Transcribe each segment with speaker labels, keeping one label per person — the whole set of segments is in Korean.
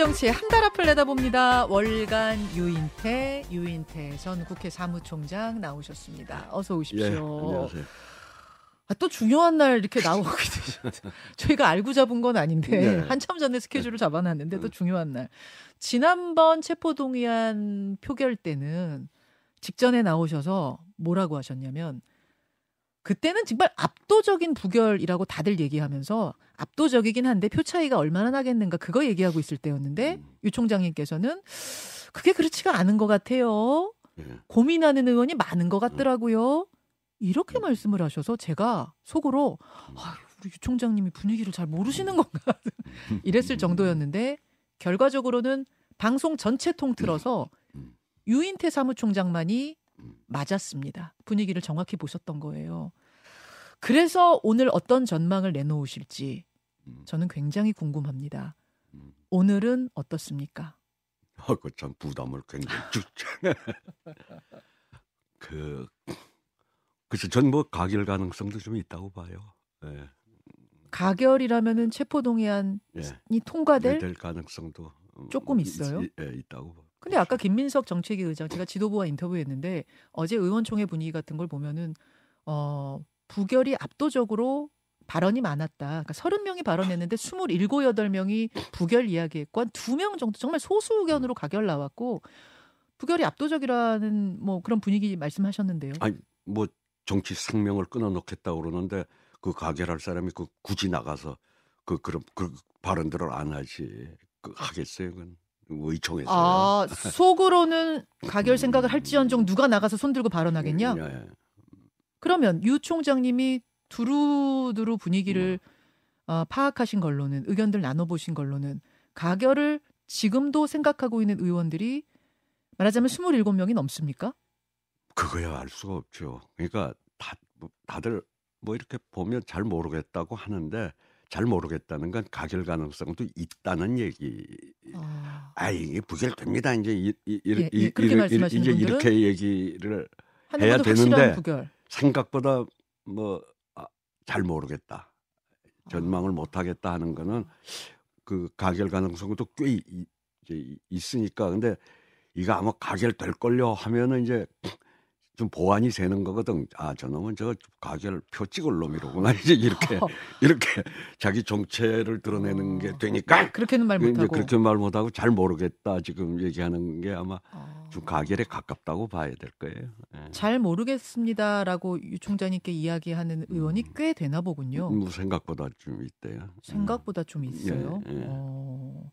Speaker 1: 정치의 한 달 앞을 내다봅니다. 월간 유인태, 유인태 전 국회 사무총장 나오셨습니다. 어서 오십시오.
Speaker 2: 예, 안녕하세요.
Speaker 1: 아, 또 중요한 날 이렇게 나오게 되셨 저희가 알고 잡은 건 아닌데
Speaker 2: 네.
Speaker 1: 한참 전에 스케줄을 잡아놨는데 또 중요한 날. 지난번 체포동의안 표결 때는 직전에 나오셔서 뭐라고 하셨냐면 그때는 정말 압도적인 부결이라고 다들 얘기하면서 압도적이긴 한데 표 차이가 얼마나 나겠는가 그거 얘기하고 있을 때였는데
Speaker 2: 음.
Speaker 1: 유 총장님께서는 그게 그렇지가 않은 것 같아요.
Speaker 2: 예.
Speaker 1: 고민하는 의원이 많은 것 같더라고요. 이렇게
Speaker 2: 음.
Speaker 1: 말씀을 하셔서 제가 속으로 아, 우리 유 총장님이 분위기를 잘 모르시는 건가 이랬을 정도였는데 결과적으로는 방송 전체 통틀어서
Speaker 2: 음.
Speaker 1: 유인태 사무총장만이
Speaker 2: 음.
Speaker 1: 맞았습니다. 분위기를 정확히 보셨던 거예요. 그래서 오늘 어떤 전망을 내놓으실지
Speaker 2: 음.
Speaker 1: 저는 굉장히 궁금합니다.
Speaker 2: 음.
Speaker 1: 오늘은 어떻습니까?
Speaker 2: 어, 그참 부담을 굉장히 쭉. 그 그래서 전뭐 가결 가능성도 좀 있다고 봐요. 예.
Speaker 1: 가결이라면은 체포 동의안이
Speaker 2: 예.
Speaker 1: 통과될
Speaker 2: 될 가능성도 음,
Speaker 1: 조금
Speaker 2: 있-
Speaker 1: 있어요?
Speaker 2: 예, 있다고 봐.
Speaker 1: 근데 아까 김민석 정책위 의장 제가 지도부와 인터뷰했는데 어제 의원총회 분위기 같은 걸 보면은 어 부결이 압도적으로 발언이 많았다. 그러니까 30명이 발언했는데 27, 8명이 부결 이야기했고 한 2명 정도 정말 소수 의견으로 가결 나왔고 부결이 압도적이라는 뭐 그런 분위기 말씀하셨는데요.
Speaker 2: 아니 뭐 정치 생명을 끊어놓겠다 고 그러는데 그 가결할 사람이 그 굳이 나가서 그 그런 그 발언들을 안 하지 그 하겠어요 그건 의총에서
Speaker 1: 아, 속으로는 가결 생각을 할지언정 누가 나가서 손 들고 발언하겠냐?
Speaker 2: 예.
Speaker 1: 그러면 유 총장님이 두루두루 분위기를 어, 파악하신 걸로는 의견들 나눠보신 걸로는 가결을 지금도 생각하고 있는 의원들이 말하자면 27명이 넘습니까?
Speaker 2: 그거야 알 수가 없죠. 그러니까 다, 뭐 다들 뭐 이렇게 보면 잘 모르겠다고 하는데 잘 모르겠다는 건 가결 가능성도 있다는 얘기.
Speaker 1: 아,
Speaker 2: 아 이게 부결됩니다. 이제 이, 이, 이,
Speaker 1: 예, 예,
Speaker 2: 이,
Speaker 1: 그렇게
Speaker 2: 이-
Speaker 1: 말씀하시는
Speaker 2: 이제? 이렇게 얘기를 해야 되는데. 생각보다 뭐 잘 모르겠다. 전망을
Speaker 1: 아.
Speaker 2: 못 하겠다 하는 거는 그 가결 가능성도 꽤 이- 이- 이제 있으니까 근데 이거 아마 가결될 걸요 하면은 이제 좀 보완이 되는 거거든. 아 저놈은 저 가결 표 찍을 놈이로구나 이제 이렇게 이렇게 자기 정체를 드러내는 게
Speaker 1: 어.
Speaker 2: 되니까
Speaker 1: 그렇게는 말 못하고.
Speaker 2: 그렇게 말 못하고 잘 모르겠다 지금 얘기하는 게 아마
Speaker 1: 아.
Speaker 2: 좀 가결에 가깝다고 봐야 될 거예요. 예.
Speaker 1: 잘 모르겠습니다라고 유 총장님께 이야기하는 의원이
Speaker 2: 음.
Speaker 1: 꽤 되나 보군요.
Speaker 2: 뭐 생각보다 좀 있대요. 음.
Speaker 1: 생각보다 좀 있어요.
Speaker 2: 예, 예.
Speaker 1: 어.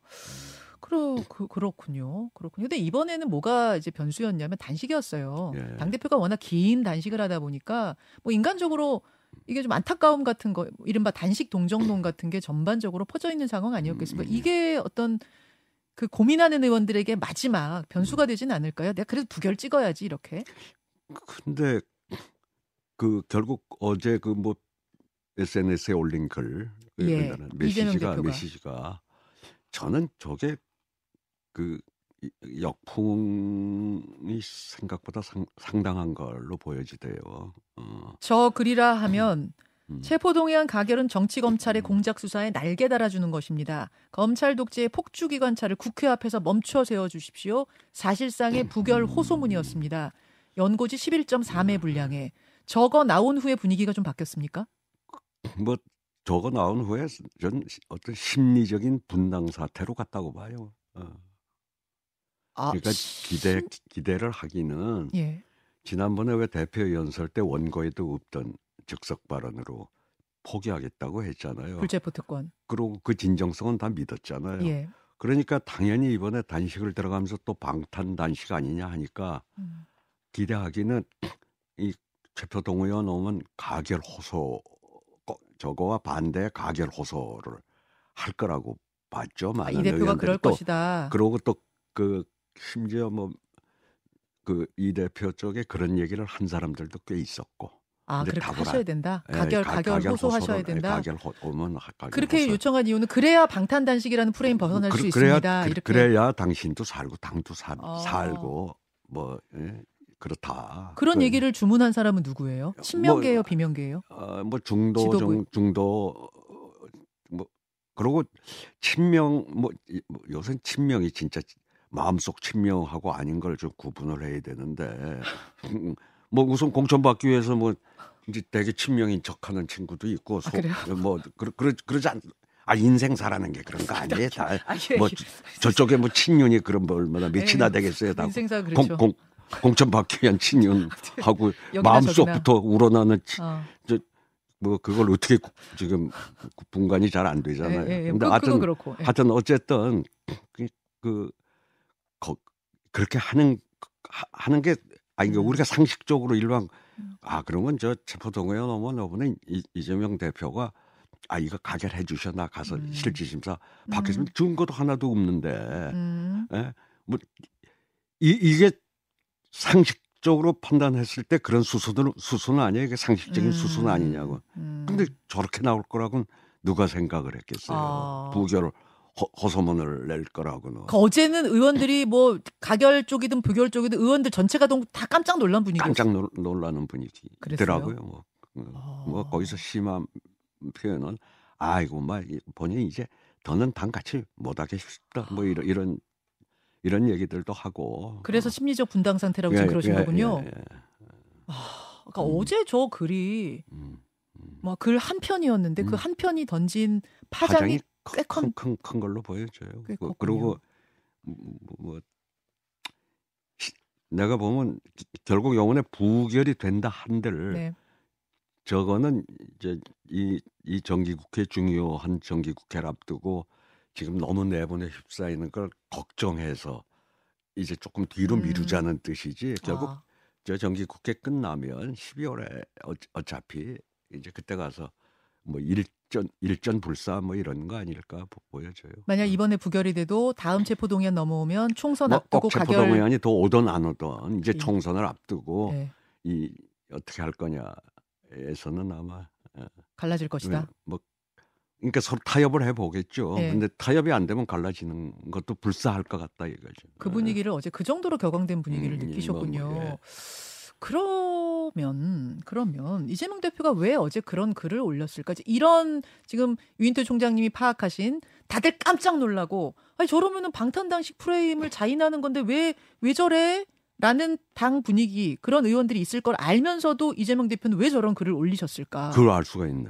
Speaker 1: 그러 그, 그렇군요. 그렇군요. 근데 이번에는 뭐가 이제 변수였냐면 단식이었어요.
Speaker 2: 예.
Speaker 1: 당 대표가 워낙 긴 단식을 하다 보니까 뭐 인간적으로 이게 좀 안타까움 같은 거, 이른바 단식 동정론 같은 게 전반적으로 퍼져 있는 상황 아니었겠습니까?
Speaker 2: 음.
Speaker 1: 이게 어떤 그 고민하는 의원들에게 마지막 변수가 되진 않을까요? 내가 그래도 부결 찍어야지 이렇게.
Speaker 2: 근데 그 결국 어제 그 뭐 SNS에 올린 글그
Speaker 1: 예,
Speaker 2: 메시지가. 메시지가 저는 저게 그 이- 역풍이 생각보다 상, 상당한 걸로 보여지대요. 어,
Speaker 1: 저 글이라 하면
Speaker 2: 음.
Speaker 1: 체포동의안 가결은 정치 검찰의 공작 수사에 날개 달아주는 것입니다. 검찰 독재의 폭주 기관차를 국회 앞에서 멈춰 세워 주십시오. 사실상의 부결 호소문이었습니다. 연고지 11.3회 분량에 저거 나온 후에 분위기가 좀 바뀌었습니까?
Speaker 2: 뭐 저거 나온 후에 전 어떤 심리적인 분당 사태로 갔다고 봐요. 어.
Speaker 1: 아,
Speaker 2: 그러니까 기대 기대를 하기는
Speaker 1: 예.
Speaker 2: 지난번에 왜 대표 연설 때 원고에도 없던 즉석 발언으로 포기하겠다고 했잖아요.
Speaker 1: 불체포 특권.
Speaker 2: 그리고 그 진정성은 다 믿었잖아요.
Speaker 1: 예.
Speaker 2: 그러니까 당연히 이번에 단식을 들어가면서 또 방탄 단식 아니냐 하니까
Speaker 1: 음.
Speaker 2: 기대하기는 이 최표 동 의원 오면 가결 호소 거- 저거와 반대 가결 호소를 할 거라고 봤죠.
Speaker 1: 아,
Speaker 2: 많은
Speaker 1: 이 대표가
Speaker 2: 의원들이.
Speaker 1: 그럴
Speaker 2: 또
Speaker 1: 것이다.
Speaker 2: 그러고 또 그 심지어 뭐 그 이 대표 쪽에 그런 얘기를 한 사람들도 꽤 있었고.
Speaker 1: 아, 그렇게
Speaker 2: 답을
Speaker 1: 하셔야
Speaker 2: 안-
Speaker 1: 된다.
Speaker 2: 예,
Speaker 1: 가결
Speaker 2: 가-
Speaker 1: 가결 호소하셔야
Speaker 2: 호소를- 예,
Speaker 1: 된다.
Speaker 2: 가결 호, 오면 하- 가결
Speaker 1: 그렇게
Speaker 2: 호소.
Speaker 1: 요청한 이유는 그래야 방탄 단식이라는 프레임 벗어날
Speaker 2: 그-
Speaker 1: 수
Speaker 2: 그래야,
Speaker 1: 있습니다.
Speaker 2: 그-
Speaker 1: 이렇게
Speaker 2: 그래야 당신도 살고 당도 사,
Speaker 1: 아.
Speaker 2: 살고 뭐 예, 그렇다.
Speaker 1: 그런
Speaker 2: 그,
Speaker 1: 얘기를 주문한 사람은 누구예요? 친명계예요, 비명계예요?
Speaker 2: 어, 뭐 중도
Speaker 1: 지도부.
Speaker 2: 중, 중도 어, 뭐 그러고 친명 뭐, 이- 뭐 요새 친명이 진짜 마음속 친명하고 아닌 걸 좀 구분을 해야 되는데 음, 뭐 우선 공천받기 위해서 뭐 이제 되게 친명인 척하는 친구도 있고 소-
Speaker 1: 아?
Speaker 2: 뭐 그러, 그러, 그러지 않. 아 인생 살아는 게 그런 거 아니에요 다.
Speaker 1: 아, 예,
Speaker 2: 뭐
Speaker 1: 예.
Speaker 2: 저쪽에 뭐 친윤이 그런 뭐 얼마나 몇이나
Speaker 1: 에이,
Speaker 2: 되겠어요 다.
Speaker 1: 인생사 그렇죠.
Speaker 2: 공, 공, 공천 받기 위한 친윤하고 마음속부터 우러나는 치-
Speaker 1: 어.
Speaker 2: 뭐 그걸 어떻게 구- 지금 분간이 잘 안 되잖아요.
Speaker 1: 예, 예, 예.
Speaker 2: 근데
Speaker 1: 그,
Speaker 2: 하여튼
Speaker 1: 그렇고. 예.
Speaker 2: 하여튼 어쨌든 그, 그 거, 그렇게 하는 하- 하는 게 아니 그
Speaker 1: 음.
Speaker 2: 우리가 상식적으로 일반
Speaker 1: 음.
Speaker 2: 아 그러면 저 체포동의회 넘어 이번에 이- 이재명 대표가 아 이거 가결해 주셔 나 가서
Speaker 1: 음.
Speaker 2: 실질심사 받겠습니다
Speaker 1: 음.
Speaker 2: 증거도 하나도 없는데
Speaker 1: 음.
Speaker 2: 예? 뭐 이, 이게 상식적으로 판단했을 때 그런 수순은 수순 아니에요 이게 상식적인
Speaker 1: 음.
Speaker 2: 수순 아니냐고
Speaker 1: 음.
Speaker 2: 근데 저렇게 나올 거라고는 누가 생각을 했겠어요.
Speaker 1: 아.
Speaker 2: 부결 허, 허 소문을 낼 거라고는.
Speaker 1: 그 어제는 의원들이 뭐 가결 쪽이든 부결 쪽이든 의원들 전체가 동- 다 깜짝 놀란 분위기였어요.
Speaker 2: 깜짝 놀, 놀라는 분위기더라고요. 뭐,
Speaker 1: 아.
Speaker 2: 뭐 거기서 심한 표현은 아이고 막 본인이 이제 더는 당 같이 못하게 싶다. 뭐 이런 이런 이런 얘기들도 하고.
Speaker 1: 그래서
Speaker 2: 어.
Speaker 1: 심리적 분당 상태라고
Speaker 2: 예,
Speaker 1: 지금 그러신
Speaker 2: 예,
Speaker 1: 거군요.
Speaker 2: 예, 예.
Speaker 1: 그러니까
Speaker 2: 음.
Speaker 1: 어제 저 글이
Speaker 2: 음, 음.
Speaker 1: 막글 한 편이었는데 그
Speaker 2: 음.
Speaker 1: 한 편이 던진 파장이
Speaker 2: 파장이
Speaker 1: 꽤 컸-
Speaker 2: 큰큰 큰 걸로 보여져요.
Speaker 1: 꽤
Speaker 2: 그-
Speaker 1: 컸군요.
Speaker 2: 그리고 뭐, 뭐 시- 내가 보면 기- 결국 영혼의 부결이 된다 한들
Speaker 1: 네.
Speaker 2: 저거는 이제 이, 이 정기국회 중요한 정기국회를 앞두고 지금 너무 내분에 휩싸이는 걸 걱정해서 이제 조금 뒤로
Speaker 1: 음.
Speaker 2: 미루자는 뜻이지 결국
Speaker 1: 아,
Speaker 2: 저 정기국회 끝나면 12월에 어, 어차피 이제 그때 가서 뭐 일 전 일전 불사 뭐 이런 거 아닐까 보- 보여져요.
Speaker 1: 만약 이번에 부결이 돼도 다음 체포 동의안 넘어오면 총선
Speaker 2: 뭐
Speaker 1: 앞두고
Speaker 2: 꼭
Speaker 1: 가결
Speaker 2: 체포동의안이 더 오든 안 오든 이제
Speaker 1: 이-
Speaker 2: 총선을 앞두고
Speaker 1: 네,
Speaker 2: 이 어떻게 할 거냐에서는 아마
Speaker 1: 갈라질 것이다.
Speaker 2: 뭐 그러니까 서로 타협을 해보겠죠.
Speaker 1: 네.
Speaker 2: 근데 타협이 안 되면 갈라지는 것도 불사할 것 같다 이거죠.
Speaker 1: 그 분위기를 어제 그 정도로 격앙된 분위기를
Speaker 2: 음,
Speaker 1: 느끼셨군요.
Speaker 2: 뭐, 예.
Speaker 1: 그러면 그러면 이재명 대표가 왜 어제 그런 글을 올렸을까? 이런 지금 유인태 총장님이 파악하신 다들 깜짝 놀라고 아니 저러면은 방탄당식 프레임을 자인하는 건데 왜 왜 저래? 라는 당 분위기 그런 의원들이 있을 걸 알면서도 이재명 대표는 왜 저런 글을 올리셨을까?
Speaker 2: 그걸 알 수가 있네.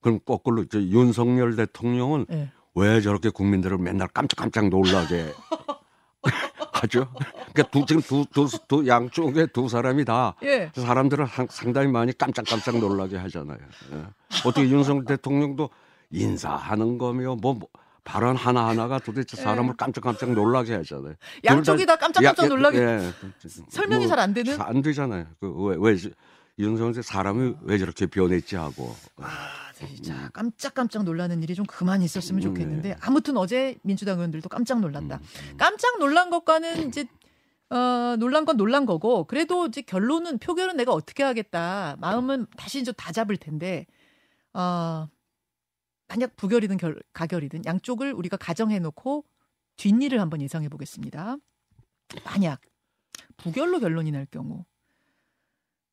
Speaker 2: 그럼 거꾸로 저 윤석열 대통령은
Speaker 1: 예.
Speaker 2: 왜 저렇게 국민들을 맨날 깜짝깜짝 놀라게 하죠? 그러니까 두, 지금 두, 두, 두 양쪽에 두 사람이 다
Speaker 1: 예.
Speaker 2: 사람들을 상, 상당히 많이 깜짝깜짝 놀라게 하잖아요. 예. 어떻게 윤석열 대통령도 인사하는 거며 뭐, 뭐 발언 하나 하나가 도대체 사람을 깜짝깜짝 놀라게 하잖아요.
Speaker 1: 예. 양쪽이 다 깜짝깜짝
Speaker 2: 야,
Speaker 1: 놀라게
Speaker 2: 예.
Speaker 1: 설명이
Speaker 2: 뭐
Speaker 1: 잘안 되는
Speaker 2: 안 되잖아요. 그왜왜 윤석열 사람이 왜 저렇게 변했지 하고.
Speaker 1: 아, 진짜 깜짝깜짝 놀라는 일이 좀 그만 있었으면
Speaker 2: 음,
Speaker 1: 좋겠는데
Speaker 2: 네.
Speaker 1: 아무튼 어제 민주당 의원들도 깜짝 놀랐다.
Speaker 2: 음, 음.
Speaker 1: 깜짝 놀란 것과는 이제 어, 놀란 건 놀란 거고 그래도 이제 결론은 표결은 내가 어떻게 하겠다. 마음은 다시 이제 다 잡을 텐데 어, 만약 부결이든 결, 가결이든 양쪽을 우리가 가정해 놓고 뒷일을 한번 예상해 보겠습니다. 만약 부결로 결론이 날 경우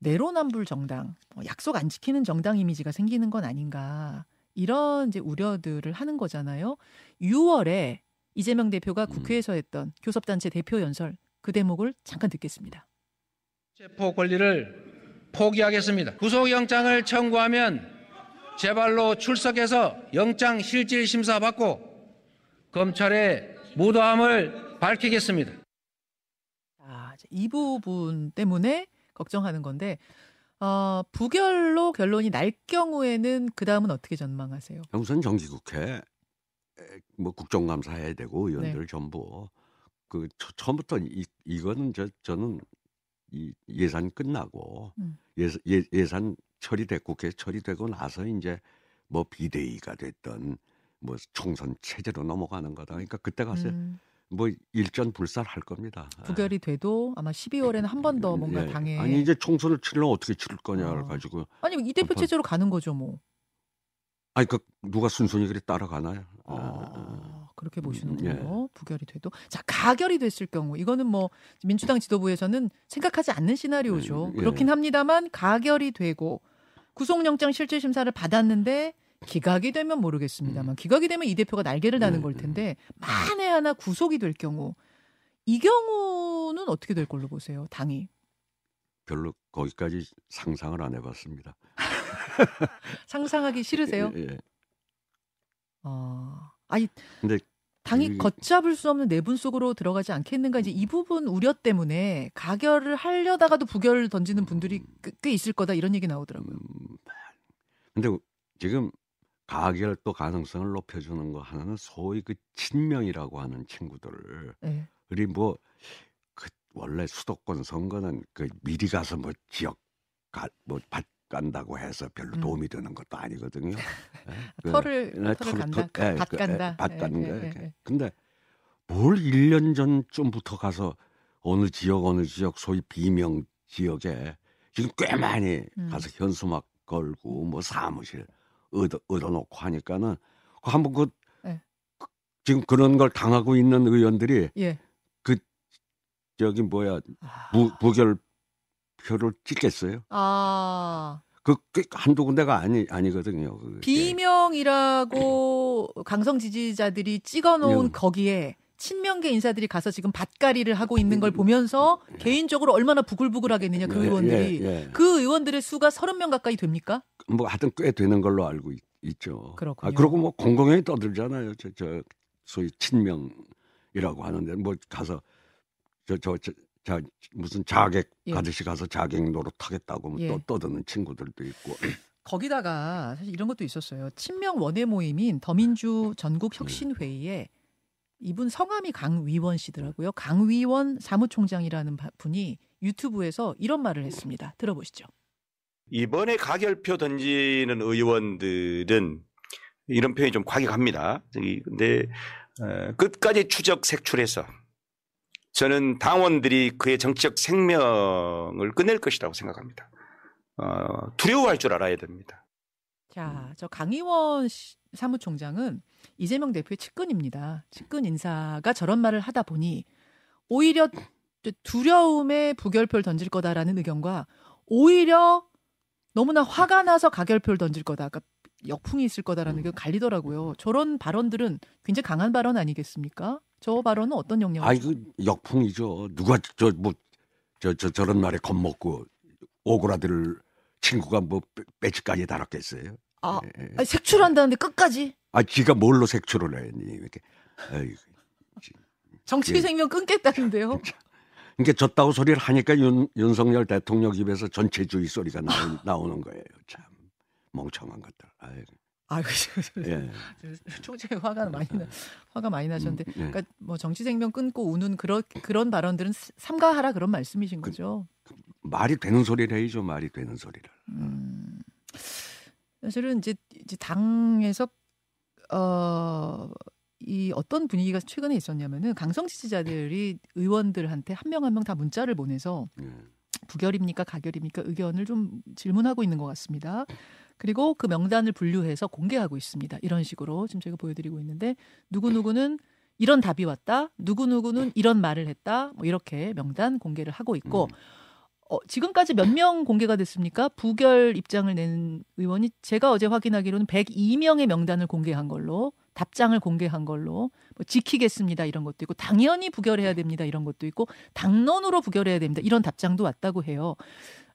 Speaker 1: 내로남불 정당, 뭐 약속 안 지키는 정당 이미지가 생기는 건 아닌가 이런 이제 우려들을 하는 거잖아요. 6월에 이재명 대표가
Speaker 2: 음.
Speaker 1: 국회에서 했던 교섭단체 대표 연설 그 대목을 잠깐 듣겠습니다.
Speaker 3: 체포 권리를 포기하겠습니다. 구속영장을 청구하면 제발로 출석해서 영장 실질 심사 받고 검찰의 무도함을 밝히겠습니다.
Speaker 1: 자, 이제 이 부분 때문에 걱정하는 건데 어, 부결로 결론이 날 경우에는 그 다음은 어떻게 전망하세요?
Speaker 2: 우선 정기국회 에, 뭐 국정감사 해야 되고 의원들
Speaker 1: 네.
Speaker 2: 전부 그 처, 처음부터 이, 이거는 저 저는 이 예산 끝나고
Speaker 1: 음.
Speaker 2: 예, 예, 예산 처리돼 국회 처리되고 나서 이제 뭐 비대위가 됐던 뭐 총선 체제로 넘어가는 거다. 그러니까 그때 가서
Speaker 1: 음,
Speaker 2: 뭐 일전 불살할 겁니다.
Speaker 1: 부결이 돼도 아마 12월에는 한 번 더 뭔가
Speaker 2: 예.
Speaker 1: 당에
Speaker 2: 아니 이제 총선을 치려면 어떻게 치를 거냐를
Speaker 1: 어.
Speaker 2: 가지고
Speaker 1: 아니 이 대표 체제로 가는 거죠 뭐.
Speaker 2: 아니 그 누가 순순히 그리 따라가나요? 아,
Speaker 1: 아, 그렇게
Speaker 2: 음,
Speaker 1: 보시는군요. 부결이 돼도 자 가결이 됐을 경우 이거는 뭐 민주당 지도부에서는 생각하지 않는 시나리오죠.
Speaker 2: 음, 예.
Speaker 1: 그렇긴 합니다만 가결이 되고 구속영장 실질 심사를 받았는데 기각이 되면 모르겠습니다만 기각이 되면 이 대표가 날개를 다는
Speaker 2: 음,
Speaker 1: 걸
Speaker 2: 음.
Speaker 1: 텐데 만에 하나 구속이 될 경우 이 경우는 어떻게 될 걸로 보세요? 당이
Speaker 2: 별로 거기까지 상상을 안 해봤습니다.
Speaker 1: 상상하기 싫으세요?
Speaker 2: 예, 예.
Speaker 1: 어, 아니
Speaker 2: 근데
Speaker 1: 당이
Speaker 2: 그-
Speaker 1: 걷잡을 수 없는 내분 속으로 들어가지 않겠는가 이제 이 부분 우려 때문에 가결을 하려다가도 부결을 던지는 분들이 꽤, 꽤 있을 거다 이런 얘기 나오더라고요.
Speaker 2: 음, 근데 지금 가결 또 가능성을 높여주는 거 하나는 소위 그 친명이라고 하는 친구들을
Speaker 1: 네.
Speaker 2: 우리 뭐 그 원래 수도권 선거는 그 미리 가서 뭐 지역 가뭐 간다고 해서 별로
Speaker 1: 음.
Speaker 2: 도움이 되는 것도 아니거든요. 예, 그-
Speaker 1: 털을
Speaker 2: 네,
Speaker 1: 털을
Speaker 2: 털-
Speaker 1: 간다,
Speaker 2: 털- 예,
Speaker 1: 밭
Speaker 2: 그, 예,
Speaker 1: 간다,
Speaker 2: 밭
Speaker 1: 예,
Speaker 2: 가는
Speaker 1: 예,
Speaker 2: 거예요.
Speaker 1: 예. 예.
Speaker 2: 근데 뭘 1년 전쯤부터 가서 어느 지역 어느 지역 소위 비명 지역에 지금 꽤 많이
Speaker 1: 음.
Speaker 2: 가서 현수막 걸고 뭐 사무실 얻어, 얻어놓고 하니까는 그 한번 그
Speaker 1: 네.
Speaker 2: 그- 지금 그런 걸 당하고 있는 의원들이
Speaker 1: 예.
Speaker 2: 저기 뭐야
Speaker 1: 아,
Speaker 2: 부, 부결 표를 찍겠어요? 아그꽤 한두 군데가 아니 아니거든요. 그게.
Speaker 1: 비명이라고 강성 지지자들이 찍어놓은
Speaker 2: 음.
Speaker 1: 거기에 친명계 인사들이 가서 지금 밭가리를 하고 있는 걸 보면서 개인적으로 얼마나 부글부글하겠느냐 그
Speaker 2: 예,
Speaker 1: 의원들이
Speaker 2: 예, 예.
Speaker 1: 그 의원들의 수가 30명 가까이 됩니까?
Speaker 2: 뭐 하여튼 꽤 되는 걸로 알고 있, 죠
Speaker 1: 그렇군요.
Speaker 2: 아, 그리고 뭐 공공연히 떠들잖아요. 저, 저 소위 친명이라고 하는데 뭐 가서 저저 저, 자, 무슨 자객
Speaker 1: 예.
Speaker 2: 가듯이 가서 자객 노릇 하겠다고 뭐
Speaker 1: 예.
Speaker 2: 또 떠드는 친구들도 있고
Speaker 1: 거기다가 사실 이런 것도 있었어요. 친명 원외 모임인 더민주 전국 혁신 회의에 이분 성함이 강위원 씨더라고요. 강위원 사무총장이라는 바- 분이 유튜브에서 이런 말을 했습니다. 들어보시죠.
Speaker 4: 이번에 가결표 던지는 의원들은 이런 표현이 좀 과격합니다. 근데 어, 끝까지 추적 색출해서 저는 당원들이 그의 정치적 생명을 끝낼 것이라고 생각합니다. 어, 두려워할 줄 알아야 됩니다.
Speaker 1: 자, 저 강의원 씨- 사무총장은 이재명 대표의 측근입니다. 측근 인사가 저런 말을 하다 보니 오히려 두려움에 부결표를 던질 거다라는 의견과 오히려 너무나 화가 나서 가결표를 던질 거다. 그러니까 역풍이 있을 거다라는 의견 갈리더라고요. 저런 발언들은 굉장히 강한 발언 아니겠습니까? 저 발언은 어떤 영향을?
Speaker 2: 아 이거 역풍이죠. 누가 저 뭐 저 저 저런 말에 겁먹고 오그라들 친구가 뭐 배- 배치까지 달았겠어요.
Speaker 1: 아,
Speaker 2: 예, 예.
Speaker 1: 아니, 색출한다는데 끝까지
Speaker 2: 아 지가 뭘로 색출을 했니 이렇게. 에이,
Speaker 1: 정치
Speaker 2: 예.
Speaker 1: 생명 끊겠다는데요.
Speaker 2: 그러니까 졌다고 소리를 하니까 윤, 윤석열 대통령 입에서 전체주의 소리가 나오, 나오는 거예요. 참 멍청한 것들. 아이고,
Speaker 1: 아, 그
Speaker 2: 예.
Speaker 1: 총장이 화가 많이 나, 화가 많이 나셨는데,
Speaker 2: 음, 예.
Speaker 1: 그러니까 뭐 정치 생명 끊고 우는 그런 그런 발언들은 삼가하라 그런 말씀이신
Speaker 2: 그
Speaker 1: 거죠.
Speaker 2: 말이 되는 소리를 해야죠. 말이 되는 소리를.
Speaker 1: 음, 사실은 이제 이제 당에서 어 이 어떤 분위기가 최근에 있었냐면은 강성 지지자들이 의원들한테 한 명 한 명 다 문자를 보내서
Speaker 2: 예.
Speaker 1: 부결입니까 가결입니까 의견을 좀 질문하고 있는 것 같습니다. 그리고 그 명단을 분류해서 공개하고 있습니다. 이런 식으로 지금 제가 보여드리고 있는데 누구 누구는 이런 답이 왔다, 누구 누구는 이런 말을 했다, 뭐 이렇게 명단 공개를 하고 있고
Speaker 2: 음.
Speaker 1: 어, 지금까지 몇 명 공개가 됐습니까? 부결 입장을 낸 의원이 제가 어제 확인하기로는 102명의 명단을 공개한 걸로 답장을 공개한 걸로 뭐 지키겠습니다 이런 것도 있고 당연히 부결해야 됩니다 이런 것도 있고 당론으로 부결해야 됩니다 이런 답장도 왔다고 해요.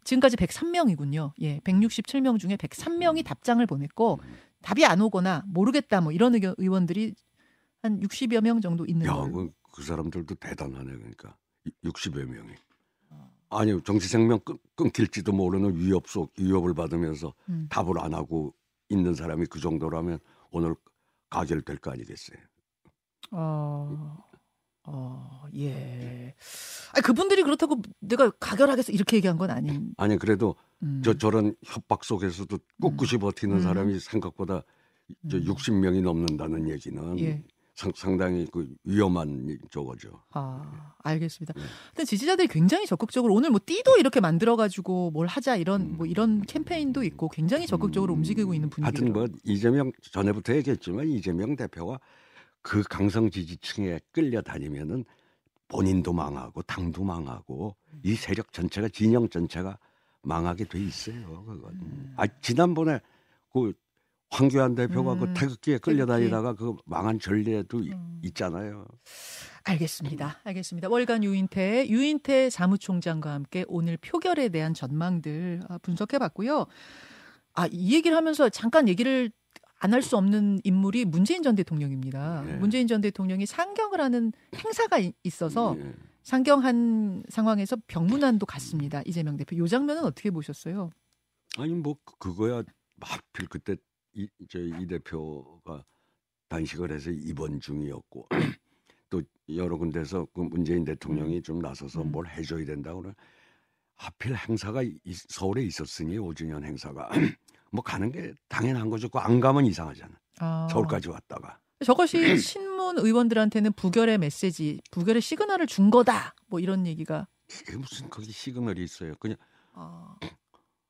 Speaker 1: 지금까지 103명이군요. 예, 167명 중에 103명이 답장을 보냈고 답이 안 오거나 모르겠다 뭐 이런 의견, 의원들이 한 60여 명 정도 있는
Speaker 2: 야. 그, 그 사람들도 대단하네. 그러니까 60여 명이.
Speaker 1: 어.
Speaker 2: 아니 정치 생명 끊, 끊길지도 모르는 위협 속 위협을 받으면서
Speaker 1: 음.
Speaker 2: 답을 안 하고 있는 사람이 그 정도라면 오늘 가결될 거 아니겠어요.
Speaker 1: 어, 어, 예. 아 그분들이 그렇다고 내가 가결하겠어 이렇게 얘기한 건 아닌.
Speaker 2: 아니 그래도
Speaker 1: 음.
Speaker 2: 저 저런 협박 속에서도 꿋꿋이 버티는
Speaker 1: 음.
Speaker 2: 사람이 생각보다 저
Speaker 1: 음.
Speaker 2: 60명이 넘는다는 얘기는
Speaker 1: 예.
Speaker 2: 상, 상당히 그 위험한 저거죠.
Speaker 1: 아, 알겠습니다.
Speaker 2: 네.
Speaker 1: 근데 지지자들이 굉장히 적극적으로 오늘 뭐 띠도 이렇게 만들어 가지고 뭘 하자 이런
Speaker 2: 음.
Speaker 1: 뭐 이런 캠페인도 있고 굉장히 적극적으로
Speaker 2: 음.
Speaker 1: 움직이고 있는 분위기.
Speaker 2: 하여튼 뭐 이재명 전에부터 얘기했지만 이재명 대표가 그 강성 지지층에 끌려다니면은 본인도 망하고 당도 망하고 이 세력 전체가 진영 전체가 망하게 돼 있어요. 그건.
Speaker 1: 음.
Speaker 2: 아 지난번에 그 황교안 대표가 그
Speaker 1: 음,
Speaker 2: 태극기에
Speaker 1: 태극기.
Speaker 2: 끌려다니다가 그 망한 전례도 이-
Speaker 1: 음.
Speaker 2: 있잖아요.
Speaker 1: 알겠습니다. 알겠습니다. 월간 유인태 유인태 사무총장과 함께 오늘 표결에 대한 전망들 아, 분석해 봤고요. 아 이 얘기를 하면서 잠깐 얘기를 안 할 수 없는 인물이 문재인 전 대통령입니다.
Speaker 2: 네.
Speaker 1: 문재인 전 대통령이 상경을 하는 행사가 이- 있어서
Speaker 2: 예.
Speaker 1: 상경한 상황에서 병문안도 갔습니다. 이재명 대표. 요 장면은 어떻게 보셨어요?
Speaker 2: 아니 뭐 그- 그거야 하필 그때 이, 저, 이 대표가 단식을 해서 입원 중이었고 또 여러 군데서 그 문재인 대통령이 좀 나서서
Speaker 1: 음.
Speaker 2: 뭘 해줘야 된다고 그래 하필 행사가 이- 서울에 있었으니 5주년 행사가 뭐 가는 게 당연한 거죠. 그안 가면 이상하잖아.
Speaker 1: 아,
Speaker 2: 서울까지 왔다가
Speaker 1: 저것이 신문 의원들한테는 부결의 메시지, 부결의 시그널을 준 거다. 뭐 이런 얘기가
Speaker 2: 이게 무슨 거기 시그널이 있어요. 그냥
Speaker 1: 아,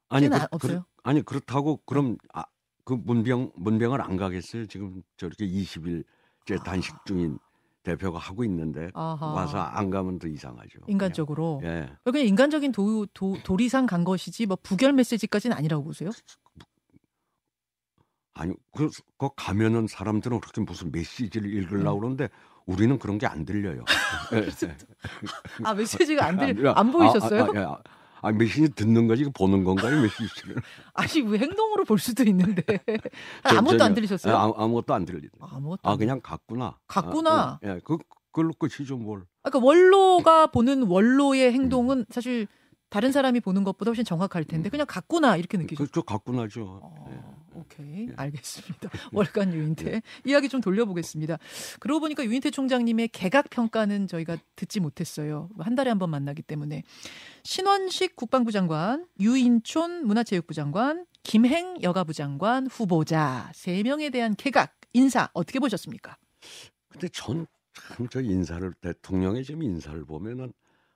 Speaker 2: 아니
Speaker 1: 그, 아- 없어요?
Speaker 2: 아니 그렇다고 그럼 아, 그 문병 문병을 안 가겠어요? 지금 저렇게 20일째
Speaker 1: 아.
Speaker 2: 단식 중인 대표가 하고 있는데
Speaker 1: 아하.
Speaker 2: 와서 안 가면 더 이상하죠.
Speaker 1: 인간적으로.
Speaker 2: 그냥. 예.
Speaker 1: 그냥 인간적인 도, 도, 도리상 간 것이지 뭐 부결 메시지까지는 아니라고 보세요?
Speaker 2: 아니 그, 그 가면은 사람들은 그렇게 무슨 메시지를 읽으려고
Speaker 1: 네.
Speaker 2: 그러는데 우리는 그런 게 안 들려요. 예, 예.
Speaker 1: 아 메시지가 안 들,
Speaker 2: 아,
Speaker 1: 안 보이셨어요?
Speaker 2: 아, 아, 아, 아, 메시지 듣는 거지 이거 보는 건가요 메시지를?
Speaker 1: 아니 왜 행동으로 볼 수도 있는데
Speaker 2: 저-
Speaker 1: 아무것도
Speaker 2: 전혀-
Speaker 1: 안 들리셨어요?
Speaker 2: 예, 아무- 아무것도 안 들리네.
Speaker 1: 아무것도. 아안
Speaker 2: 그냥 갔구나.
Speaker 1: 갔구나.
Speaker 2: 아, 어, 예, 그 그걸로 끝이죠 뭘.
Speaker 1: 그러니까 원로가 보는 원로의 행동은 사실 다른 사람이 보는 것보다 훨씬 정확할 텐데 그냥 갔구나 이렇게 느끼죠.
Speaker 2: 그 저 갔구나죠.
Speaker 1: 어,
Speaker 2: 예.
Speaker 1: 오케이
Speaker 2: 예.
Speaker 1: 알겠습니다. 월간 유인태 이야기 좀 돌려보겠습니다. 그러고 보니까 유인태 총장님의 개각 평가는 저희가 듣지 못했어요. 한 달에 한 번 만나기 때문에 신원식 국방부 장관, 유인촌 문화체육부 장관, 김행 여가부 장관 후보자 세 명에 대한 개각 인사 어떻게 보셨습니까?
Speaker 2: 근데 전 참 저 인사를 대통령의 지금 인사를 보면은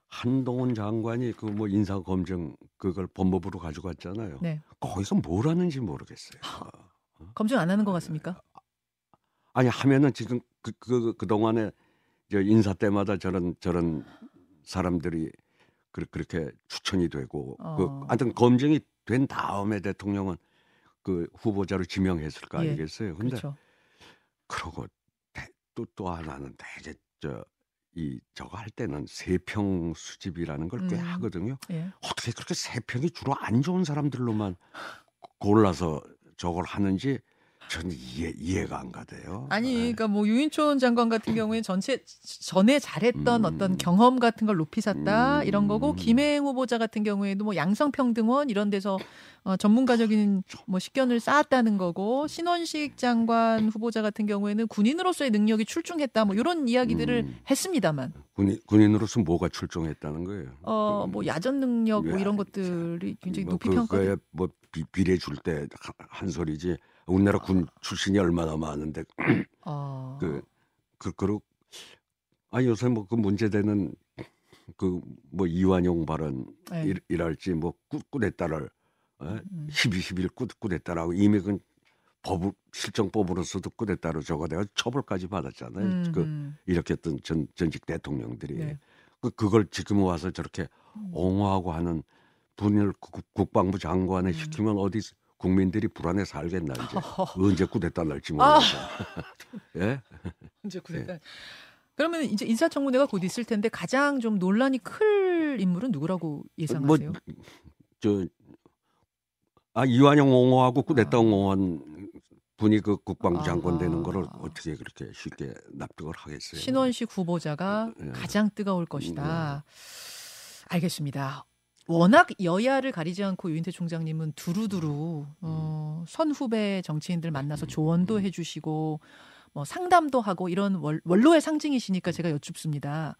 Speaker 2: 한동훈 장관이 그 뭐 인사 검증 그걸 법무부로 가져갔잖아요.
Speaker 1: 네.
Speaker 2: 거기서 뭘 하는지 모르겠어요.
Speaker 1: 검증 안 하는 것 같습니까?
Speaker 2: 아니 하면은 지금 그그 그, 동안에 저 인사 때마다 저런 저런 사람들이 그, 그렇게 추천이 되고
Speaker 1: 어.
Speaker 2: 그 하여튼 검증이 된 다음에 대통령은 그 후보자로 지명했을 거
Speaker 1: 예.
Speaker 2: 아니겠어요. 근데
Speaker 1: 그렇죠.
Speaker 2: 그러고 또또 하나는 되게 저 이 저거 할 때는 세평 수집이라는 걸꽤
Speaker 1: 음.
Speaker 2: 하거든요.
Speaker 1: 예.
Speaker 2: 어떻게 그렇게 세평이 주로 안 좋은 사람들로만 골라서 저걸 하는지 저는 이해 이해가 안 가대요.
Speaker 1: 아니,
Speaker 2: 예.
Speaker 1: 그러니까 뭐 유인촌 장관 같은 경우에 전체 전에 잘했던
Speaker 2: 음.
Speaker 1: 어떤 경험 같은 걸 높이 샀다
Speaker 2: 음.
Speaker 1: 이런 거고 김혜영 후보자 같은 경우에도 뭐 양성평등원 이런 데서 어, 전문가적인 뭐 식견을 쌓았다는 거고 신원식 장관 후보자 같은 경우에는 군인으로서의 능력이 출중했다 뭐 이런 이야기들을
Speaker 2: 음.
Speaker 1: 했습니다만
Speaker 2: 군인, 군인으로서 뭐가 출중했다는 거예요.
Speaker 1: 어뭐 야전 능력 뭐
Speaker 2: 야,
Speaker 1: 이런 것들이 굉장히
Speaker 2: 뭐
Speaker 1: 높이
Speaker 2: 그-
Speaker 1: 평가.
Speaker 2: 뭐 비, 비례 줄 때 한 소리지. 우리나라 군 출신이 얼마나 많은데
Speaker 1: 어.
Speaker 2: 그, 그, 그러, 아, 요새 뭐 그 문제되는 그 뭐 이완용 발언
Speaker 1: 네.
Speaker 2: 이랄지 뭐 꾸, 꾸레따를 어?
Speaker 1: 음.
Speaker 2: 12, 11 꾸, 꾸레따라고 이미 그 법, 실정법으로서도 꾸레따로 저거 내가 처벌까지 받았잖아요.
Speaker 1: 음,
Speaker 2: 그
Speaker 1: 음.
Speaker 2: 이렇게 했던 전, 전직 대통령들이.
Speaker 1: 네.
Speaker 2: 그, 그걸 지금 와서 저렇게
Speaker 1: 음.
Speaker 2: 옹호하고 하는 분을 국, 국방부 장관에
Speaker 1: 음.
Speaker 2: 시키면 어디 국민들이 불안해 살겠나 이제. 언제 꾸데타 날지
Speaker 1: 아.
Speaker 2: 모르겠어. 예?
Speaker 1: 이제 구됐다. 그러면 이제 인사청문회가 곧 있을 텐데 가장 좀 논란이 클 인물은 누구라고 예상하세요?
Speaker 2: 뭐, 저, 아, 이완용 옹호하고 꾸데타
Speaker 1: 아.
Speaker 2: 옹호한 분이 그 국방부 장관. 되는 거를 어떻게 그렇게 쉽게 납득을 하겠어요.
Speaker 1: 신원식 후보자가
Speaker 2: 예.
Speaker 1: 가장 뜨거울 것이다. 알겠습니다. 워낙 여야를 가리지 않고 유인태 총장님은 두루두루 어, 선후배 정치인들 만나서 조언도 해주시고 뭐 상담도 하고 이런 월, 원로의 상징이시니까 제가 여쭙습니다.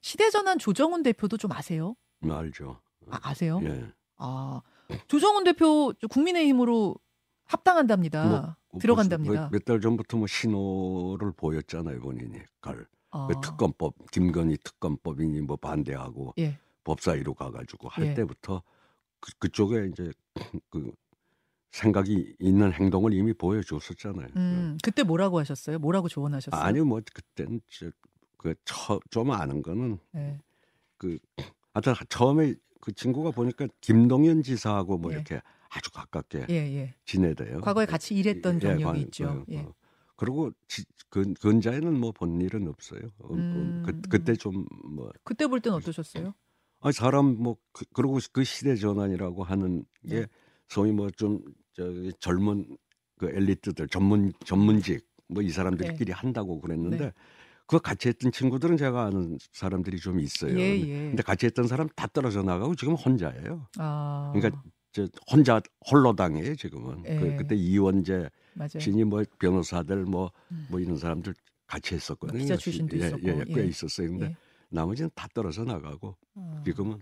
Speaker 1: 시대전환 조정훈 대표도 좀 아세요?
Speaker 2: 음, 알죠.
Speaker 1: 아, 아세요?
Speaker 2: 예.
Speaker 1: 아 조정훈 대표 국민의힘으로 합당한답니다.
Speaker 2: 뭐
Speaker 1: 들어간답니다.
Speaker 2: 몇 달 전부터 뭐 신호를 보였잖아요 본인이 갈.
Speaker 1: 아,
Speaker 2: 그 특검법 김건희 특검법이니 뭐 반대하고
Speaker 1: 예.
Speaker 2: 법사위로 가가지고 할
Speaker 1: 예.
Speaker 2: 때부터 그, 그쪽에 이제 그 생각이 있는 행동을 이미 보여줬었잖아요.
Speaker 1: 음, 그때 뭐라고 하셨어요? 뭐라고 조언하셨어요?
Speaker 2: 아니 뭐 그때는 그좀 아는 거는
Speaker 1: 네.
Speaker 2: 그 하여튼 처음에 그 친구가 보니까 김동연 지사하고 뭐
Speaker 1: 예.
Speaker 2: 이렇게 아주 가깝게
Speaker 1: 예, 예.
Speaker 2: 지내대요.
Speaker 1: 과거에 같이 일했던
Speaker 2: 예,
Speaker 1: 경력이
Speaker 2: 관-
Speaker 1: 있죠.
Speaker 2: 어,
Speaker 1: 예.
Speaker 2: 어. 그리고 지, 근, 근자에는 뭐 본 일은 없어요. 어, 어,
Speaker 1: 음.
Speaker 2: 그, 그때 좀 뭐
Speaker 1: 그때 볼 땐 어떠셨어요?
Speaker 2: 아니 사람 뭐 그, 그리고 그 시대 전환이라고 하는 게
Speaker 1: 네.
Speaker 2: 소위 뭐 좀 저기 젊은 그 엘리트들 전문 전문직 뭐 이 사람들끼리 한다고 그랬는데
Speaker 1: 네.
Speaker 2: 그거 같이 했던 친구들은 제가 아는 사람들이 좀 있어요.
Speaker 1: 예, 예.
Speaker 2: 근데 같이 했던 사람 다 떨어져 나가고 지금 혼자예요.
Speaker 1: 아.
Speaker 2: 그러니까 저 혼자 홀로 당해요 지금은.
Speaker 1: 예.
Speaker 2: 그, 그때 이원재. 신이 뭐 변호사들 뭐뭐
Speaker 1: 음.
Speaker 2: 이런 사람들 같이 했었거든요.
Speaker 1: 기자 출신도
Speaker 2: 예,
Speaker 1: 있었고,
Speaker 2: 예, 예, 꽤
Speaker 1: 예.
Speaker 2: 있었어요. 근데
Speaker 1: 예.
Speaker 2: 나머지는 다 떨어져 나가고
Speaker 1: 아.
Speaker 2: 지금은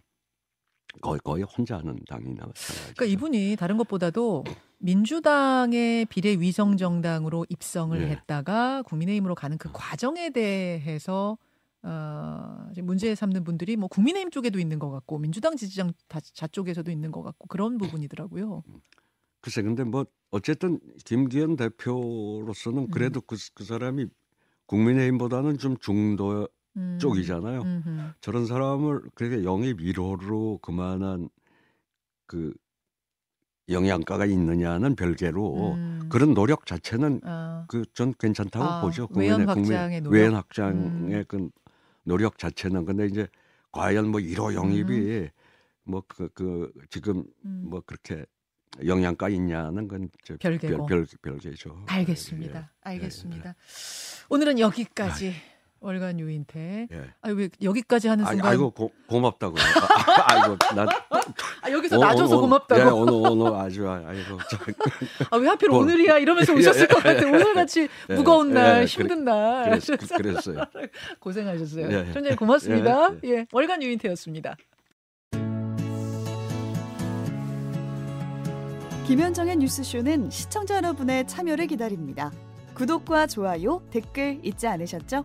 Speaker 2: 거의 거의 혼자 하는 당이나 마찬가지죠.
Speaker 1: 그러니까 이분이 다른 것보다도 민주당의 비례 위성 정당으로 입성을
Speaker 2: 예.
Speaker 1: 했다가 국민의힘으로 가는 그 과정에 대해서 어, 문제 삼는 분들이 뭐 국민의힘 쪽에도 있는 것 같고 민주당 지지장 다- 좌쪽에서도 있는 것 같고 그런 부분이더라고요.
Speaker 2: 글쎄 근데 뭐 어쨌든 김기현 대표로서는
Speaker 1: 음.
Speaker 2: 그래도 그, 그 사람이 국민의힘보다는 좀 중도
Speaker 1: 음.
Speaker 2: 쪽이잖아요.
Speaker 1: 음흠.
Speaker 2: 저런 사람을 그렇게 영입 1호로 그만한 그 영양가가 있느냐는 별개로
Speaker 1: 음.
Speaker 2: 그런 노력 자체는
Speaker 1: 아,
Speaker 2: 그전 괜찮다고
Speaker 1: 아,
Speaker 2: 보죠.
Speaker 1: 외연
Speaker 2: 국민의- 국민-
Speaker 1: 확장의 노력?
Speaker 2: 외연 확장의
Speaker 1: 음.
Speaker 2: 그 노력 자체는 근데 이제 과연 뭐 1호 영입이
Speaker 1: 음.
Speaker 2: 뭐그그 지금
Speaker 1: 음.
Speaker 2: 뭐 그렇게 영양가 있냐는 건저
Speaker 1: 별개고.
Speaker 2: 별, 별, 별개죠.
Speaker 1: 알겠습니다.
Speaker 2: 예,
Speaker 1: 알겠습니다. 오늘은 여기까지 월간 유인태.
Speaker 2: 예. 예.
Speaker 1: 아, 왜 여기까지 하는
Speaker 2: 아,
Speaker 1: 순간
Speaker 2: 아이고 고, 고맙다고. 아, 아이고 난
Speaker 1: 아, 여기서
Speaker 2: 오-
Speaker 1: 놔줘서
Speaker 2: 오-
Speaker 1: 고맙다고.
Speaker 2: 예, 오늘 오늘 아주 아이고 저,
Speaker 1: 아, 왜 하필
Speaker 2: 고-
Speaker 1: 오늘이야 이러면서
Speaker 2: 예,
Speaker 1: 오셨을
Speaker 2: 예,
Speaker 1: 것 같아. 오늘 같이
Speaker 2: 예,
Speaker 1: 무거운
Speaker 2: 예,
Speaker 1: 날,
Speaker 2: 예,
Speaker 1: 힘든
Speaker 2: 그래-
Speaker 1: 날.
Speaker 2: 그랬, 그, 그랬 어요.
Speaker 1: 고생하셨어요.
Speaker 2: 예, 예.
Speaker 1: 총장님 고맙습니다.
Speaker 2: 예,
Speaker 1: 예, 월간 유인태였습니다.
Speaker 5: 김현정의 뉴스쇼는 시청자 여러분의 참여를 기다립니다. 구독과 좋아요, 댓글 잊지 않으셨죠?